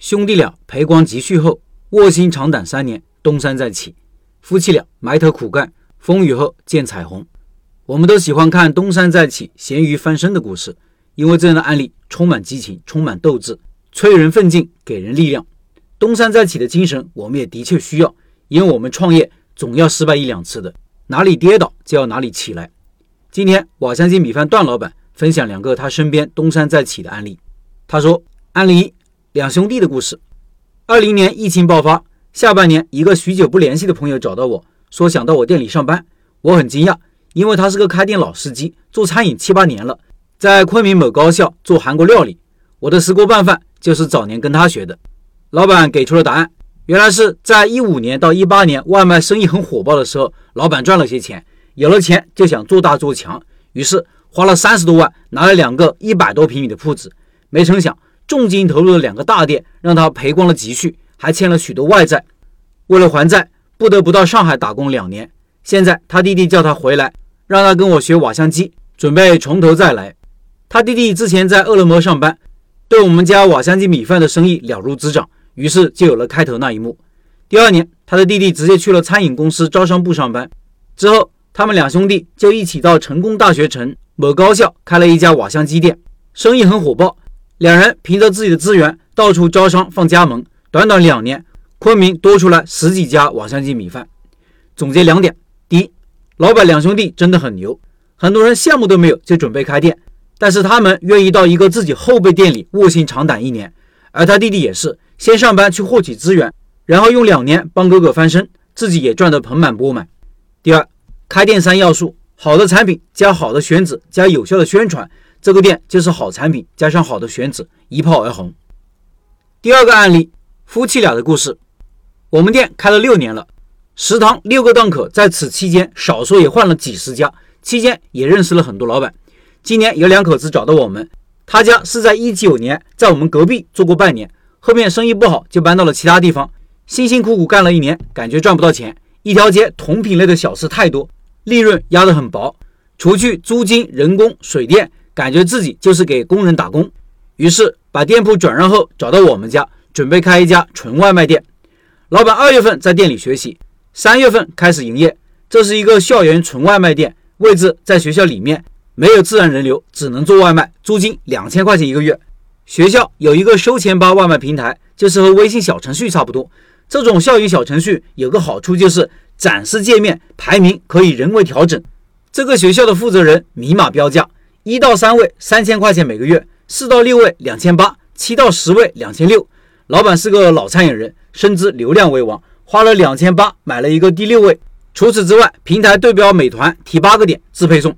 兄弟俩赔光积蓄后，卧薪尝胆三年，东山再起。夫妻俩埋头苦干，风雨后见彩虹。我们都喜欢看东山再起、咸鱼翻身的故事，因为这样的案例充满激情、充满斗志，催人奋进，给人力量。东山再起的精神，我们也的确需要，因为我们创业总要失败一两次的，哪里跌倒就要哪里起来。今天瓦香鸡米饭段老板分享两个他身边东山再起的案例。他说：案例一。两兄弟的故事。二零年疫情爆发，下半年一个许久不联系的朋友找到我说想到我店里上班，我很惊讶，因为他是个开店老司机，做餐饮七八年了，在昆明某高校做韩国料理。我的石锅拌饭就是早年跟他学的。老板给出了答案，原来是在一五年到一八年外卖生意很火爆的时候，老板赚了些钱，有了钱就想做大做强，于是花了三十多万拿了两个一百多平米的铺子，没成想。重金投入的两个大店，让他赔光了积蓄，还欠了许多外债。为了还债，不得不到上海打工两年。现在他弟弟叫他回来，让他跟我学瓦香鸡，准备从头再来。他弟弟之前在饿了么上班，对我们家瓦香鸡米饭的生意了如指掌，于是就有了开头那一幕。第二年，他的弟弟直接去了餐饮公司招商部上班。之后，他们两兄弟就一起到成功大学城某高校开了一家瓦香鸡店，生意很火爆。两人凭着自己的资源到处招商放加盟，短短两年，昆明多出来十几家瓦香鸡米饭。总结两点：第一，老板两兄弟真的很牛，很多人项目都没有就准备开店，但是他们愿意到一个自己后辈店里卧薪尝胆一年。而他弟弟也是先上班去获取资源，然后用两年帮哥哥翻身，自己也赚得盆满钵满。第二，开店三要素：好的产品加好的选址加有效的宣传。这个店就是好产品加上好的选址，一炮而红。第二个案例，夫妻俩的故事。我们店开了六年了，食堂六个档口，在此期间少说也换了几十家，期间也认识了很多老板。今年有两口子找到我们，他家是在一九年在我们隔壁做过半年，后面生意不好就搬到了其他地方，辛辛苦苦干了一年，感觉赚不到钱，一条街同品类的小吃太多，利润压得很薄，除去租金、人工、水电。感觉自己就是给工人打工，于是把店铺转让后找到我们家，准备开一家纯外卖店。老板二月份在店里学习，三月份开始营业。这是一个校园纯外卖店，位置在学校里面，没有自然人流，只能做外卖，租金两千块钱一个月。学校有一个收钱包外卖平台，就是和微信小程序差不多。这种校园小程序有个好处就是展示界面排名可以人为调整。这个学校的负责人明码标价。一到三位三千块钱每个月，四到六位两千八，七到十位两千六。老板是个老餐饮人，深知流量为王，花了两千八买了一个第六位。除此之外，平台对标美团，提八个点自配送。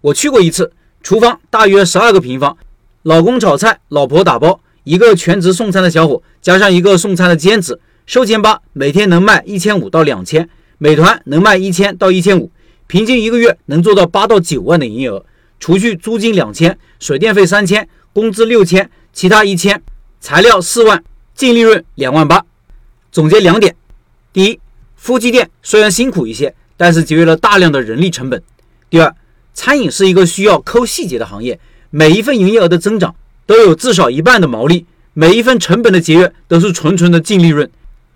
我去过一次，厨房大约十二个平方，老公炒菜，老婆打包，一个全职送餐的小伙，加上一个送餐的兼职，收钱吧，每天能卖一千五到两千，美团能卖一千到一千五，平均一个月能做到八到九万的营业额。除去租金两千，水电费三千，工资六千，其他一千，材料四万，净利润两万八。总结两点：第一，夫妻店虽然辛苦一些，但是节约了大量的人力成本；第二，餐饮是一个需要抠细节的行业，每一份营业额的增长都有至少一半的毛利，每一份成本的节约都是纯纯的净利润。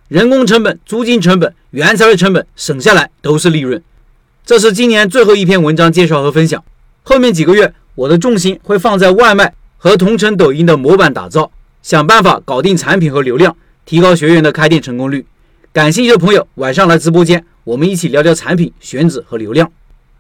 人工成本、租金成本、原材料成本省下来都是利润。这是今年最后一篇文章介绍和分享。后面几个月，我的重心会放在外卖和同城抖音的模板打造，想办法搞定产品和流量，提高学员的开店成功率。感兴趣的朋友，晚上来直播间，我们一起聊聊产品选址和流量。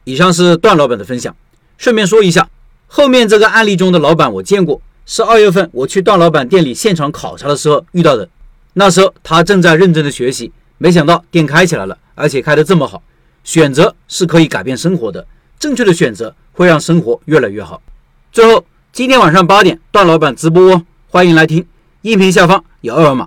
以上是段老板的分享。顺便说一下，后面这个案例中的老板我见过，是二月份我去段老板店里现场考察的时候遇到的。那时候他正在认真的学习，没想到店开起来了，而且开得这么好。选择是可以改变生活的，正确的选择。会让生活越来越好。最后，今天晚上八点，段老板直播哦，欢迎来听。音频下方有二维码。